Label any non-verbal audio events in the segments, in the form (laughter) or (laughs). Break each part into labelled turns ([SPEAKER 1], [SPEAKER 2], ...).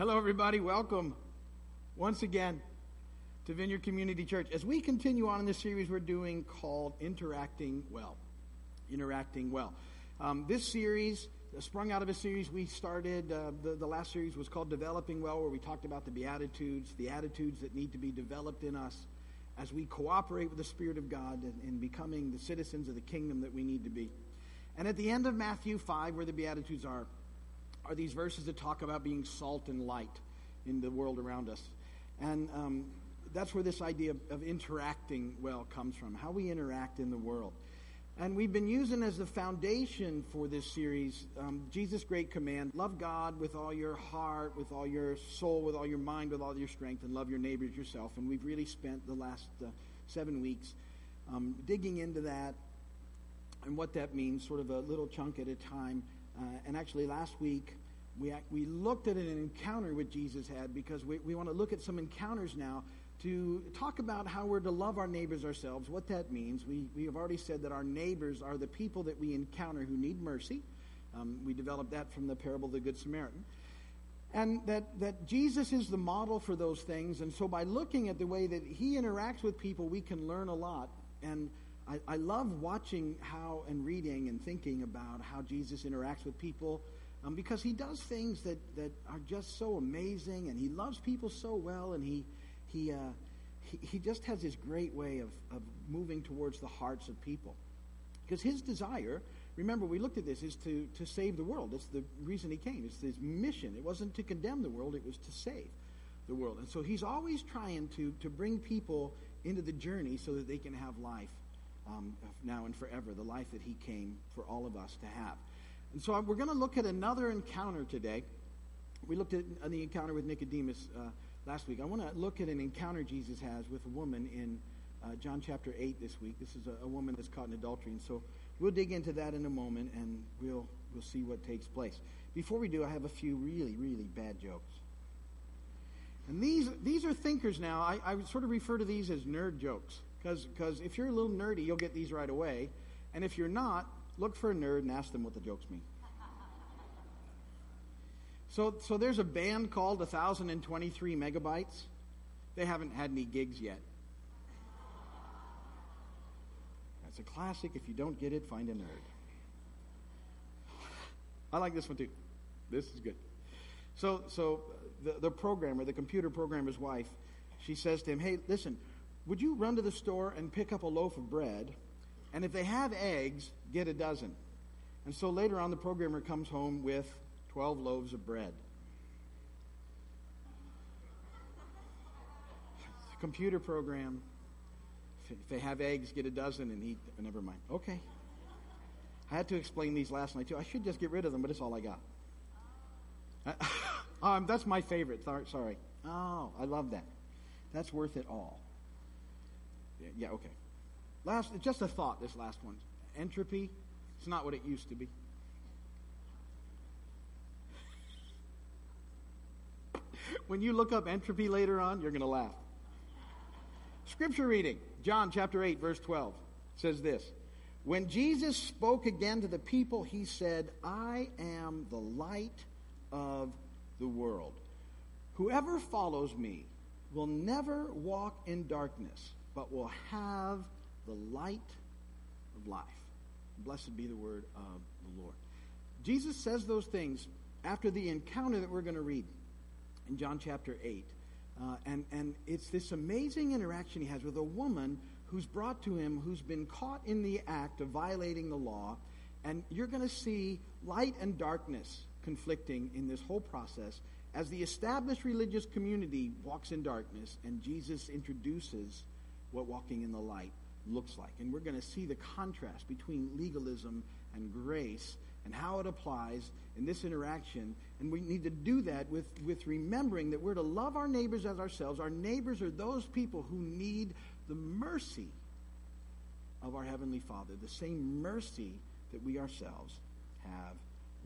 [SPEAKER 1] Hello, everybody. Welcome once again to Vineyard Community Church. As we continue on in this series we're doing called Interacting Well. Interacting Well. Um, this series sprung out of a series we started. Uh, the, the last series was called Developing Well, where we talked about the Beatitudes, the attitudes that need to be developed in us as we cooperate with the Spirit of God in, in becoming the citizens of the kingdom that we need to be. And at the end of Matthew 5, where the Beatitudes are, are these verses that talk about being salt and light in the world around us. And um, that's where this idea of, of, interacting well comes from, how we interact in the world. And we've been using as the foundation for this series um, Jesus' great command love God with all your heart, with all your soul, with all your mind, with all your strength, and love your neighbors yourself. And we've really spent the last uh, seven weeks um, digging into that and what that means, sort of a little chunk at a time. Uh, and actually, last week, we, we looked at an encounter with Jesus had because we, we want to look at some encounters now to talk about how we're to love our neighbors ourselves, what that means. We, we have already said that our neighbors are the people that we encounter who need mercy. Um, we developed that from the parable of the Good Samaritan. And that, that Jesus is the model for those things. And so by looking at the way that he interacts with people, we can learn a lot. And I, I love watching how and reading and thinking about how Jesus interacts with people um, because he does things that, that are just so amazing and he loves people so well and he, he, uh, he, he just has this great way of, of moving towards the hearts of people. Because his desire, remember, we looked at this, is to, to save the world. That's the reason he came. It's his mission. It wasn't to condemn the world, it was to save the world. And so he's always trying to, to bring people into the journey so that they can have life um, now and forever, the life that he came for all of us to have. And so we're going to look at another encounter today. We looked at the encounter with Nicodemus uh, last week. I want to look at an encounter Jesus has with a woman in uh, John chapter 8 this week. This is a, a, woman that's caught in adultery. And so we'll dig into that in a moment and we'll, we'll see what takes place. Before we do, I have a few really, really bad jokes. And these, these are thinkers now. I, I sort of refer to these as nerd jokes. Because if you're a little nerdy, you'll get these right away. And if you're not, look for a nerd and ask them what the jokes mean. So, so there's a band called 1023 Megabytes. They haven't had any gigs yet. That's a classic. If you don't get it, find a nerd. I like this one too. This is good. So, so uh, the, the programmer, the computer programmer's wife, she says to him, Hey, listen, would you run to the store and pick up a loaf of bread? And if they have eggs, get a dozen. And so later on, the programmer comes home with 12 loaves of bread. Computer program. If they have eggs, get a dozen and eat. Never mind. Okay. I had to explain these last night too. I should just get rid of them, but it's all I got. (laughs) um, that's my favorite. Sorry. Oh, I love that. That's worth it all. Yeah, yeah, okay. Last, just a thought, this last one. Entropy, it's not what it used to be. (laughs) when you look up entropy later on, you're going to laugh. Scripture reading, John chapter 8, verse 12, says this When Jesus spoke again to the people, he said, I am the light of the world. Whoever follows me will never walk in darkness but will have the light of life. Blessed be the word of the Lord. Jesus says those things after the encounter that we're going to read in John chapter 8. Uh, and, and it's this amazing interaction he has with a woman who's brought to him who's been caught in the act of violating the law. And you're going to see light and darkness conflicting in this whole process as the established religious community walks in darkness and Jesus introduces what walking in the light looks like. And we're going to see the contrast between legalism and grace and how it applies in this interaction. And we need to do that with, with remembering that we're to love our neighbors as ourselves. Our neighbors are those people who need the mercy of our Heavenly Father, the same mercy that we ourselves have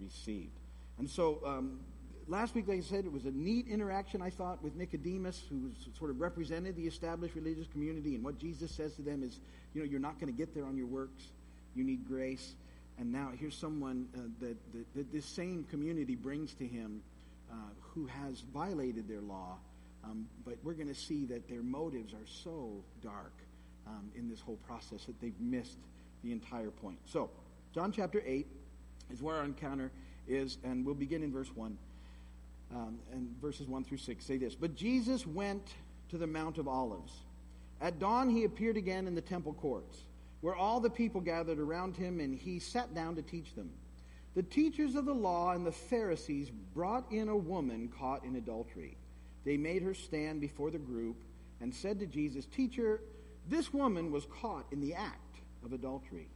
[SPEAKER 1] received. And so um, last week, like I said, it was a neat interaction, I thought, with Nicodemus, who sort of represented the established religious community. And what Jesus says to them is, you know, you're not going to get there on your works. You need grace. And now here's someone uh, that, that, that, this same community brings to him uh, who has violated their law, um, but we're going to see that their motives are so dark um, in this whole process that they've missed the entire point. So, John chapter 8 is where our encounter is, and we'll begin in verse 1. Um, and verses 1 through 6 say this But Jesus went to the Mount of Olives. At dawn, he appeared again in the temple courts, where all the people gathered around him, and he sat down to teach them. The teachers of the law and the Pharisees brought in a woman caught in adultery. They made her stand before the group and said to Jesus, Teacher, this woman was caught in the act of adultery.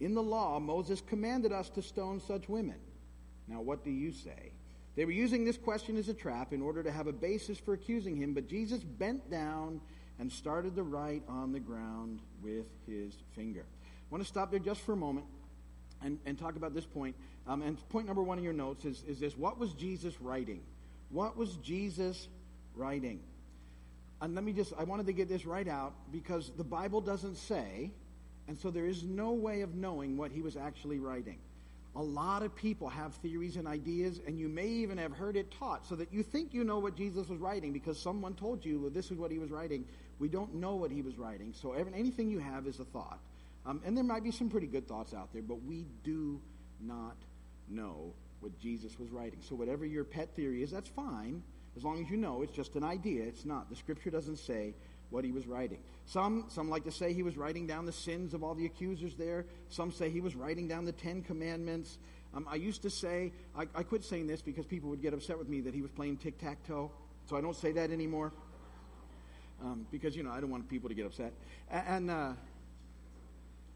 [SPEAKER 1] In the law, Moses commanded us to stone such women. Now, what do you say? They were using this question as a trap in order to have a basis for accusing him, but Jesus bent down and started to write on the ground with his finger. I want to stop there just for a moment and, and talk about this point. Um, and point number one in your notes is, is this What was Jesus writing? What was Jesus writing? And let me just, I wanted to get this right out because the Bible doesn't say, and so there is no way of knowing what he was actually writing. A lot of people have theories and ideas, and you may even have heard it taught so that you think you know what Jesus was writing because someone told you well, this is what he was writing. We don't know what he was writing, so anything you have is a thought. Um, and there might be some pretty good thoughts out there, but we do not know what Jesus was writing. So, whatever your pet theory is, that's fine, as long as you know it's just an idea. It's not. The scripture doesn't say what he was writing. Some, some like to say he was writing down the sins of all the accusers there. Some say he was writing down the Ten Commandments. Um, I used to say, I, I quit saying this because people would get upset with me that he was playing tic tac toe. So I don't say that anymore. Um, because, you know, I don't want people to get upset. And uh,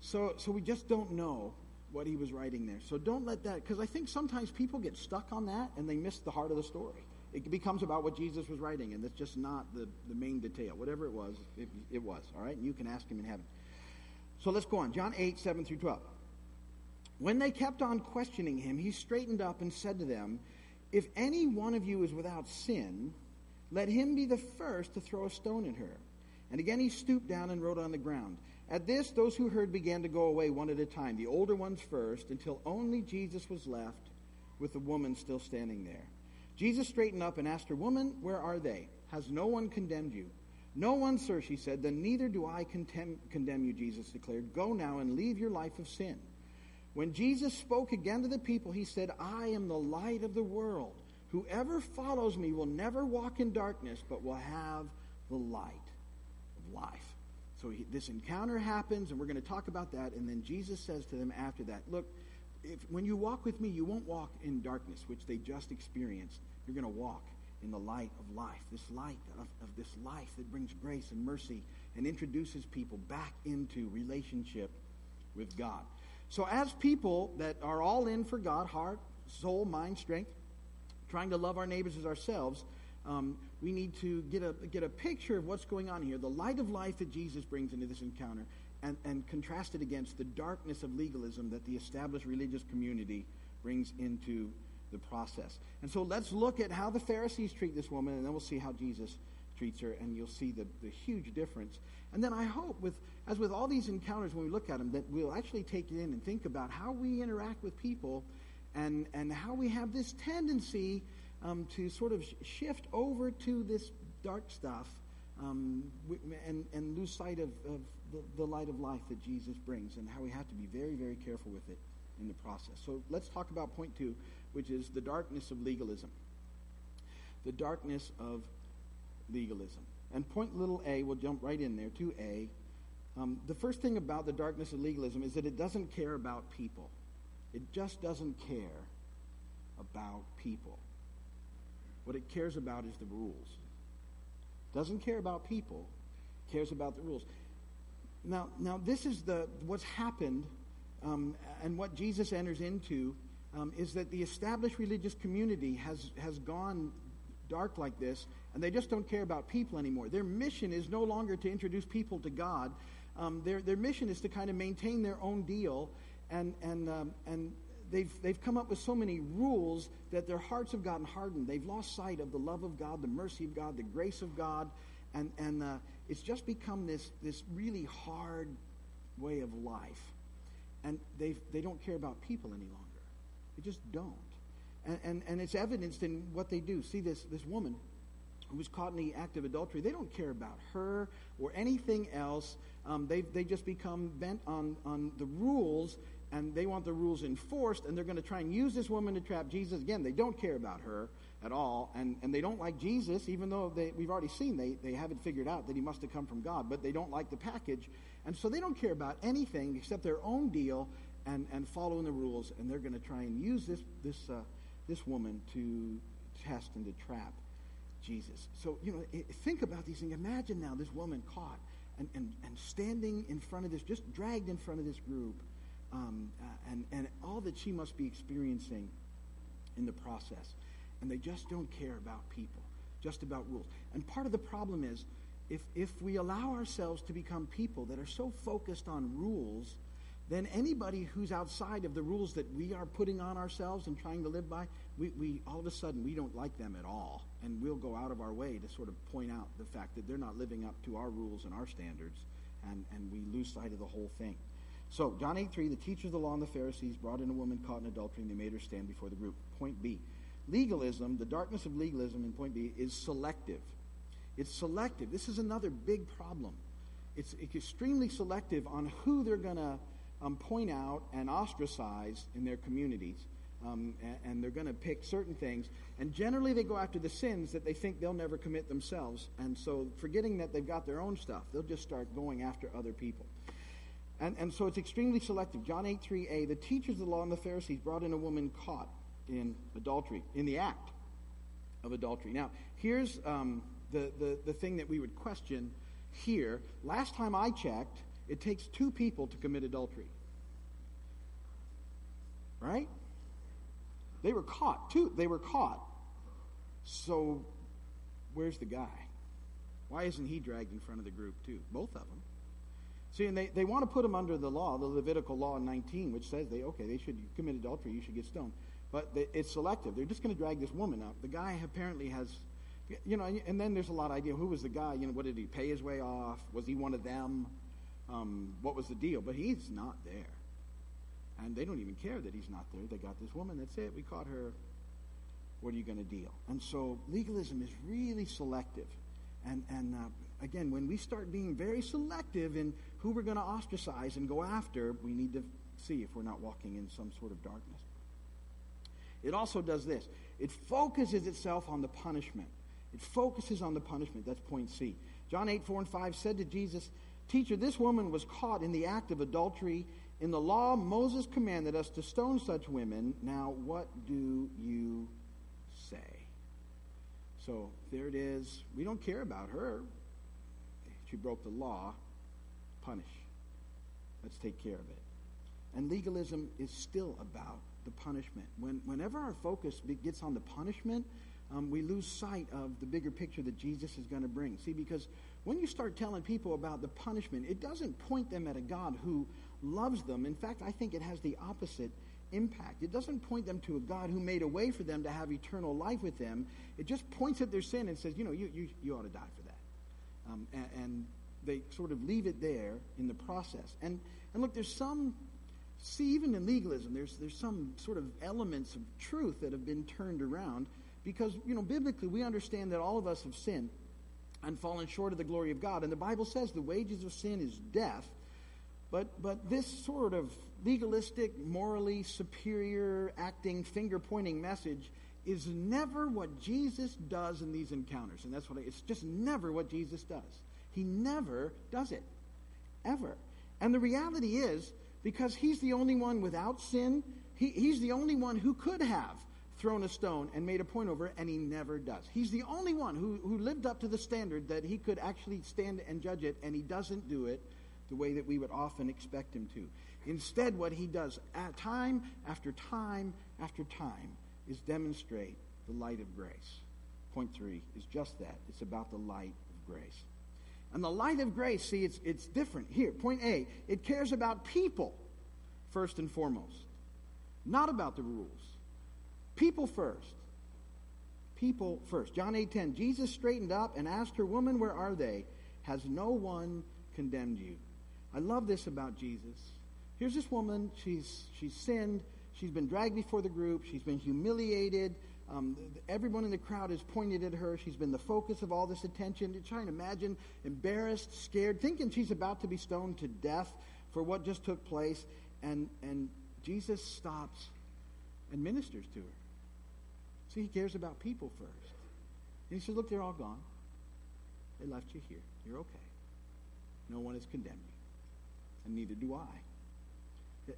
[SPEAKER 1] so, so we just don't know what he was writing there. So don't let that, because I think sometimes people get stuck on that and they miss the heart of the story it becomes about what Jesus was writing, and that's just not the, the main detail. Whatever it was, it, it was, all right? And you can ask him in heaven. So let's go on. John 8, 7 through 12. When they kept on questioning him, he straightened up and said to them, If any one of you is without sin, let him be the first to throw a stone at her. And again he stooped down and wrote on the ground. At this, those who heard began to go away one at a time, the older ones first, until only Jesus was left with the woman still standing there. Jesus straightened up and asked her, Woman, where are they? Has no one condemned you? No one, sir, she said. Then neither do I condemn, condemn you, Jesus declared. Go now and leave your life of sin. When Jesus spoke again to the people, he said, I am the light of the world. Whoever follows me will never walk in darkness, but will have the light of life. So he, this encounter happens, and we're going to talk about that. And then Jesus says to them after that, Look, if, when you walk with me, you won't walk in darkness, which they just experienced. You're going to walk in the light of life, this light of, of this life that brings grace and mercy and introduces people back into relationship with God. So, as people that are all in for God, heart, soul, mind, strength, trying to love our neighbors as ourselves, um, we need to get a, get a picture of what's going on here, the light of life that Jesus brings into this encounter, and, and contrast it against the darkness of legalism that the established religious community brings into the process. And so let's look at how the Pharisees treat this woman, and then we'll see how Jesus treats her, and you'll see the, the huge difference. And then I hope, with as with all these encounters, when we look at them, that we'll actually take it in and think about how we interact with people and, and how we have this tendency um, to sort of shift over to this dark stuff um, and, and lose sight of, of the, the light of life that Jesus brings and how we have to be very, very careful with it in the process. So let's talk about point two, which is the darkness of legalism. The darkness of legalism. And point little a, we'll jump right in there, 2a. Um, the first thing about the darkness of legalism is that it doesn't care about people. It just doesn't care about people. What it cares about is the rules. Doesn't care about people, cares about the rules. Now, now this is the what's happened, um, and what Jesus enters into um, is that the established religious community has has gone dark like this, and they just don't care about people anymore. Their mission is no longer to introduce people to God. Um, their their mission is to kind of maintain their own deal, and and um, and they've they've come up with so many rules that their hearts have gotten hardened. They've lost sight of the love of God, the mercy of God, the grace of God, and and uh, it's just become this, this really hard way of life. And they, they don't care about people any longer. They just don't. And, and, and it's evidenced in what they do. See, this, this woman who was caught in the act of adultery, they don't care about her or anything else. Um, they, they just become bent on, on the rules, and they want the rules enforced, and they're going to try and use this woman to trap Jesus. Again, they don't care about her at all, and, and they don't like Jesus, even though they, we've already seen they, they haven't figured out that he must have come from God, but they don't like the package. And so they don't care about anything except their own deal and, and following the rules, and they're going to try and use this, this, uh, this woman to test and to trap Jesus. So, you know, think about these things. Imagine now this woman caught and, and, and standing in front of this, just dragged in front of this group, um, uh, and, and all that she must be experiencing in the process. And they just don't care about people, just about rules. And part of the problem is if, if we allow ourselves to become people that are so focused on rules, then anybody who's outside of the rules that we are putting on ourselves and trying to live by, we, we all of a sudden we don't like them at all. And we'll go out of our way to sort of point out the fact that they're not living up to our rules and our standards, and, and we lose sight of the whole thing. So, John 8 3, the teachers of the law and the Pharisees brought in a woman caught in adultery, and they made her stand before the group. Point B. Legalism, the darkness of legalism in point B, is selective. It's selective. This is another big problem. It's, it's extremely selective on who they're going to um, point out and ostracize in their communities. Um, and, and, they're going to pick certain things. And generally, they go after the sins that they think they'll never commit themselves. And so, forgetting that they've got their own stuff, they'll just start going after other people. And, and so, it's extremely selective. John 8 3a, the teachers of the law and the Pharisees brought in a woman caught in adultery, in the act of adultery. Now, here's um, the, the, the thing that we would question here. Last time I checked, it takes two people to commit adultery. Right? They were caught. Two. They were caught. So, where's the guy? Why isn't he dragged in front of the group, too? Both of them. See, and they, they want to put him under the law, the Levitical law in 19, which says they, okay, they should commit adultery, you should get stoned. But they, it's selective. They're just going to drag this woman up. The guy apparently has, you know, and then there's a lot of idea. Who was the guy? You know, what did he pay his way off? Was he one of them? Um, what was the deal? But he's not there. And they don't even care that he's not there. They got this woman. That's it. We caught her. What are you going to deal? And so legalism is really selective. And, and uh, again, when we start being very selective in who we're going to ostracize and go after, we need to see if we're not walking in some sort of darkness. It also does this it focuses itself on the punishment. It focuses on the punishment. That's point C. John 8, 4 and 5 said to Jesus, Teacher, this woman was caught in the act of adultery. In the law, Moses commanded us to stone such women. Now, what do you say? So there it is. We don't care about her. She broke the law. Punish. Let's take care of it. And legalism is still about the punishment. When, whenever our focus gets on the punishment, um, we lose sight of the bigger picture that Jesus is going to bring. See, because when you start telling people about the punishment, it doesn't point them at a God who loves them. In fact, I think it has the opposite impact. It doesn't point them to a God who made a way for them to have eternal life with them. It just points at their sin and says, you know, you, you, you ought to die for that. Um, and, and they sort of leave it there in the process. And, and look, there's some see, even in legalism, there's, there's some sort of elements of truth that have been turned around because, you know, biblically, we understand that all of us have sinned and fallen short of the glory of God. And the Bible says the wages of sin is death. But, but this sort of legalistic, morally superior, acting, finger pointing message is never what Jesus does in these encounters. And that's what I, it's just never what Jesus does. He never does it. Ever. And the reality is, because he's the only one without sin. He, he's the only one who could have thrown a stone and made a point over it, and he never does. He's the only one who, who lived up to the standard that he could actually stand and judge it, and he doesn't do it the way that we would often expect him to. Instead, what he does time after time after time is demonstrate the light of grace. Point three is just that it's about the light of grace. And the light of grace, see, it's, it's different. Here, point A, it cares about people first and foremost, not about the rules. People first. People first. John 8 10. Jesus straightened up and asked her, Woman, where are they? Has no one condemned you? I love this about Jesus. Here's this woman. She's, she's sinned. she's been dragged before the group. She's been humiliated. Um, everyone in the crowd has pointed at her. She's been the focus of all this attention. You're trying to imagine, embarrassed, scared, thinking she's about to be stoned to death for what just took place. And, and Jesus stops and ministers to her. See, he cares about people first. And he says, Look, they're all gone. They left you here. You're okay. No one has condemned you. And neither do I. Uh, uh,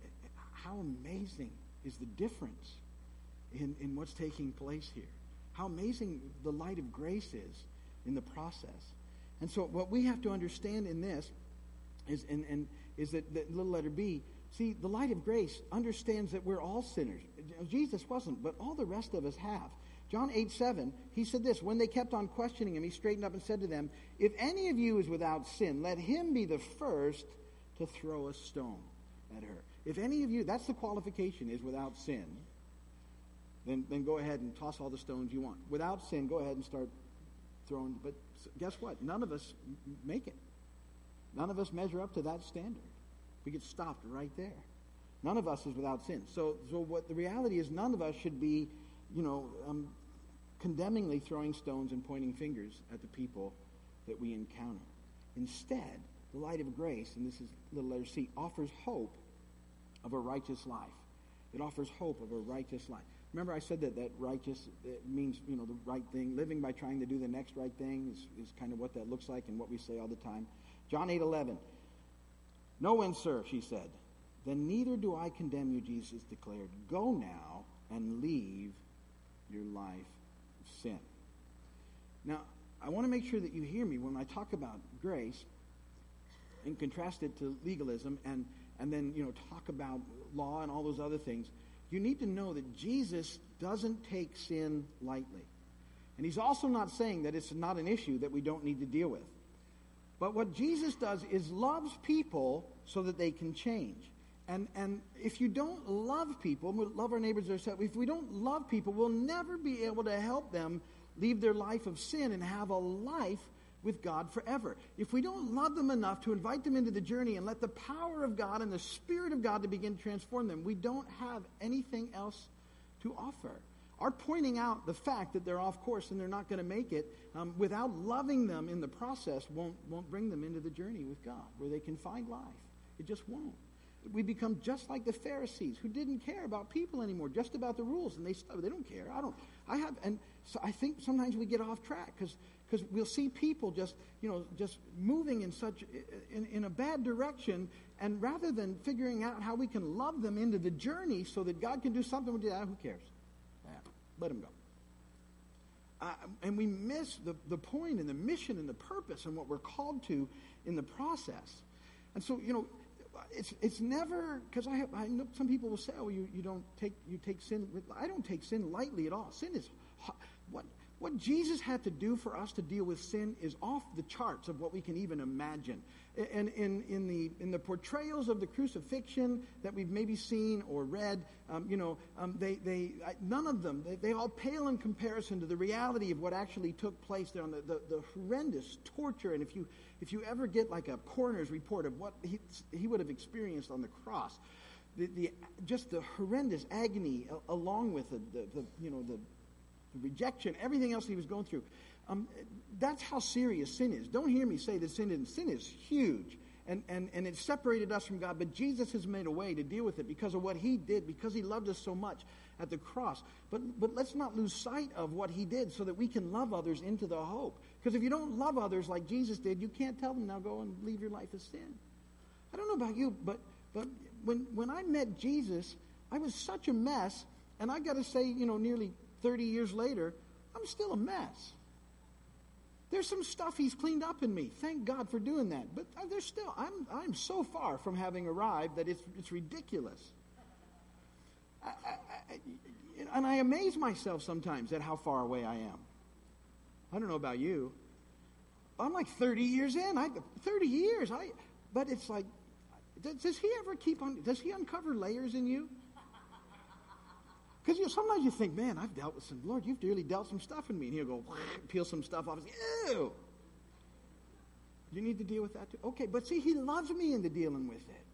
[SPEAKER 1] how amazing is the difference in, in what's taking place here. How amazing the light of grace is in the process. And so what we have to understand in this is, and, and is that, that little letter B, see, the light of grace understands that we're all sinners. Uh, Jesus wasn't, but all the rest of us have. John 8, 7, he said this, when they kept on questioning him, he straightened up and said to them, If any of you is without sin, let him be the first to throw a stone at her. If any of you, that's the qualification, is without sin then, then go ahead and toss all the stones you want. Without sin, go ahead and start throwing. But guess what? None of us make it. None of us measure up to that standard. We get stopped right there. None of us is without sin. So, so what the reality is, none of us should be, you know, um, condemningly throwing stones and pointing fingers at the people that we encounter. Instead, the light of grace, and this is little letter C, offers hope of a righteous life. It offers hope of a righteous life. Remember, I said that that righteous means you know the right thing. Living by trying to do the next right thing is, is kind of what that looks like and what we say all the time. John eight eleven. No one, sir, she said. Then neither do I condemn you, Jesus declared. Go now and leave your life of sin. Now, I want to make sure that you hear me when I talk about grace and contrast it to legalism and, and then, you know, talk about law and all those other things you need to know that Jesus doesn't take sin lightly. And he's also not saying that it's not an issue that we don't need to deal with. But what Jesus does is loves people so that they can change. And, and if you don't love people, love our neighbors ourselves, if we don't love people, we'll never be able to help them leave their life of sin and have a life with God forever. If we don't love them enough to invite them into the journey and let the power of God and the Spirit of God to begin to transform them, we don't have anything else to offer. Our pointing out the fact that they're off course and they're not going to make it um, without loving them in the process won't, won't bring them into the journey with God where they can find life. It just won't. We become just like the Pharisees who didn't care about people anymore, just about the rules, and they they don't care. I don't. I have, and so I think sometimes we get off track because because we'll see people just, you know, just moving in such, in, in a bad direction, and rather than figuring out how we can love them into the journey so that God can do something with that, who cares? Yeah, let them go. Uh, and we miss the, the point and the mission and the purpose and what we're called to in the process. And so, you know, it's it's never because I have I know some people will say, oh, you, you don't take you take sin. I don't take sin lightly at all. Sin is what what Jesus had to do for us to deal with sin is off the charts of what we can even imagine. And in, in, the, in the portrayals of the crucifixion that we've maybe seen or read, um, you know, um, they, they, none of them, they, they, all pale in comparison to the reality of what actually took place there on the, the, the horrendous torture. And if you, if you ever get like a coroner's report of what he, he would have experienced on the cross, the, the, just the horrendous agony along with the, the, the you know, the the rejection, everything else he was going through. Um, that's how serious sin is. Don't hear me say that sin is sin is huge. And, and, and it separated us from God, but Jesus has made a way to deal with it because of what he did, because he loved us so much at the cross. But, but let's not lose sight of what he did so that we can love others into the hope. Because if you don't love others like Jesus did, you can't tell them, now go and leave your life of sin. I don't know about you, but, but when, when I met Jesus, I was such a mess. And I got to say, you know, nearly 30 years later, I'm still a mess. There's some stuff he's cleaned up in me. Thank God for doing that. But there's still, I'm, I'm so far from having arrived that it's, it's ridiculous. I, I, I, and I amaze myself sometimes at how far away I am. I don't know about you. I'm like 30 years in. I, 30 years. I, but it's like, does, does he ever keep on, does he uncover layers in you? Because you know, sometimes you think, man, I've dealt with some, Lord, you've really dealt some stuff in me. And he'll go, peel some stuff off. Ew. You need to deal with that too. Okay, but see, he loves me into dealing with it.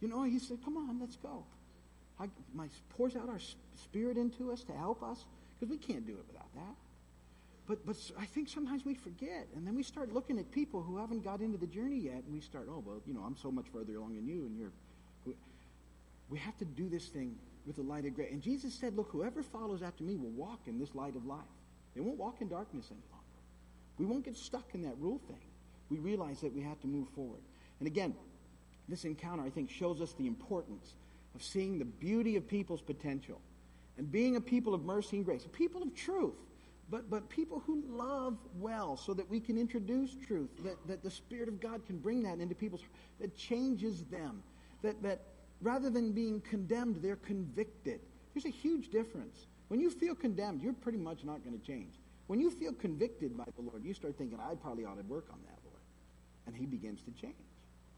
[SPEAKER 1] You know, he said, come on, let's go. my, pours out our spirit into us to help us, because we can't do it without that. But, but I think sometimes we forget, and then we start looking at people who haven't got into the journey yet, and we start, oh, well, you know, I'm so much further along than you, and you're. We have to do this thing with the light of grace. And Jesus said, look, whoever follows after me will walk in this light of life. They won't walk in darkness any longer. We won't get stuck in that rule thing. We realize that we have to move forward. And again, this encounter, I think, shows us the importance of seeing the beauty of people's potential and being a people of mercy and grace, a people of truth, but, but people who love well so that we can introduce truth, that, that the Spirit of God can bring that into people's that changes them, that, that rather than being condemned, they're convicted. There's a huge difference. When you feel condemned, you're pretty much not going to change. When you feel convicted by the Lord, you start thinking, I probably ought to work on that, Lord. And He begins to change.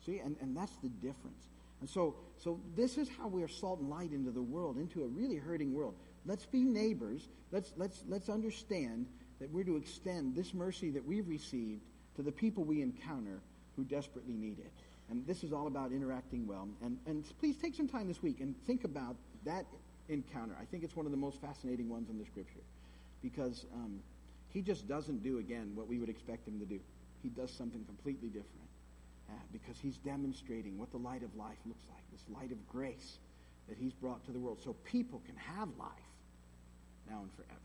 [SPEAKER 1] See, and, and that's the difference. And so, so this is how we are salt and light into the world, into a really hurting world. Let's be neighbors. Let's, let's, let's understand that we're to extend this mercy that we've received to the people we encounter who desperately need it. And this is all about interacting well. And, and please take some time this week and think about that encounter. I think it's one of the most fascinating ones in the scripture because um, he just doesn't do, again, what we would expect him to do. He does something completely different uh, because he's demonstrating what the light of life looks like, this light of grace that he's brought to the world so people can have life now and forever.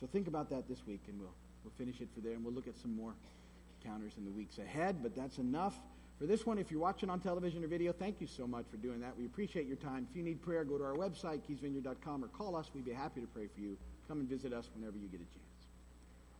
[SPEAKER 1] So think about that this week, and we'll, we'll finish it for there, and we'll look at some more encounters in the weeks ahead. But that's enough for this one. If you're watching on television or video, thank you so much for doing that. We appreciate your time. If you need prayer, go to our website, keysvineyard.com, or call us. We'd be happy to pray for you. Come and visit us whenever you get a chance.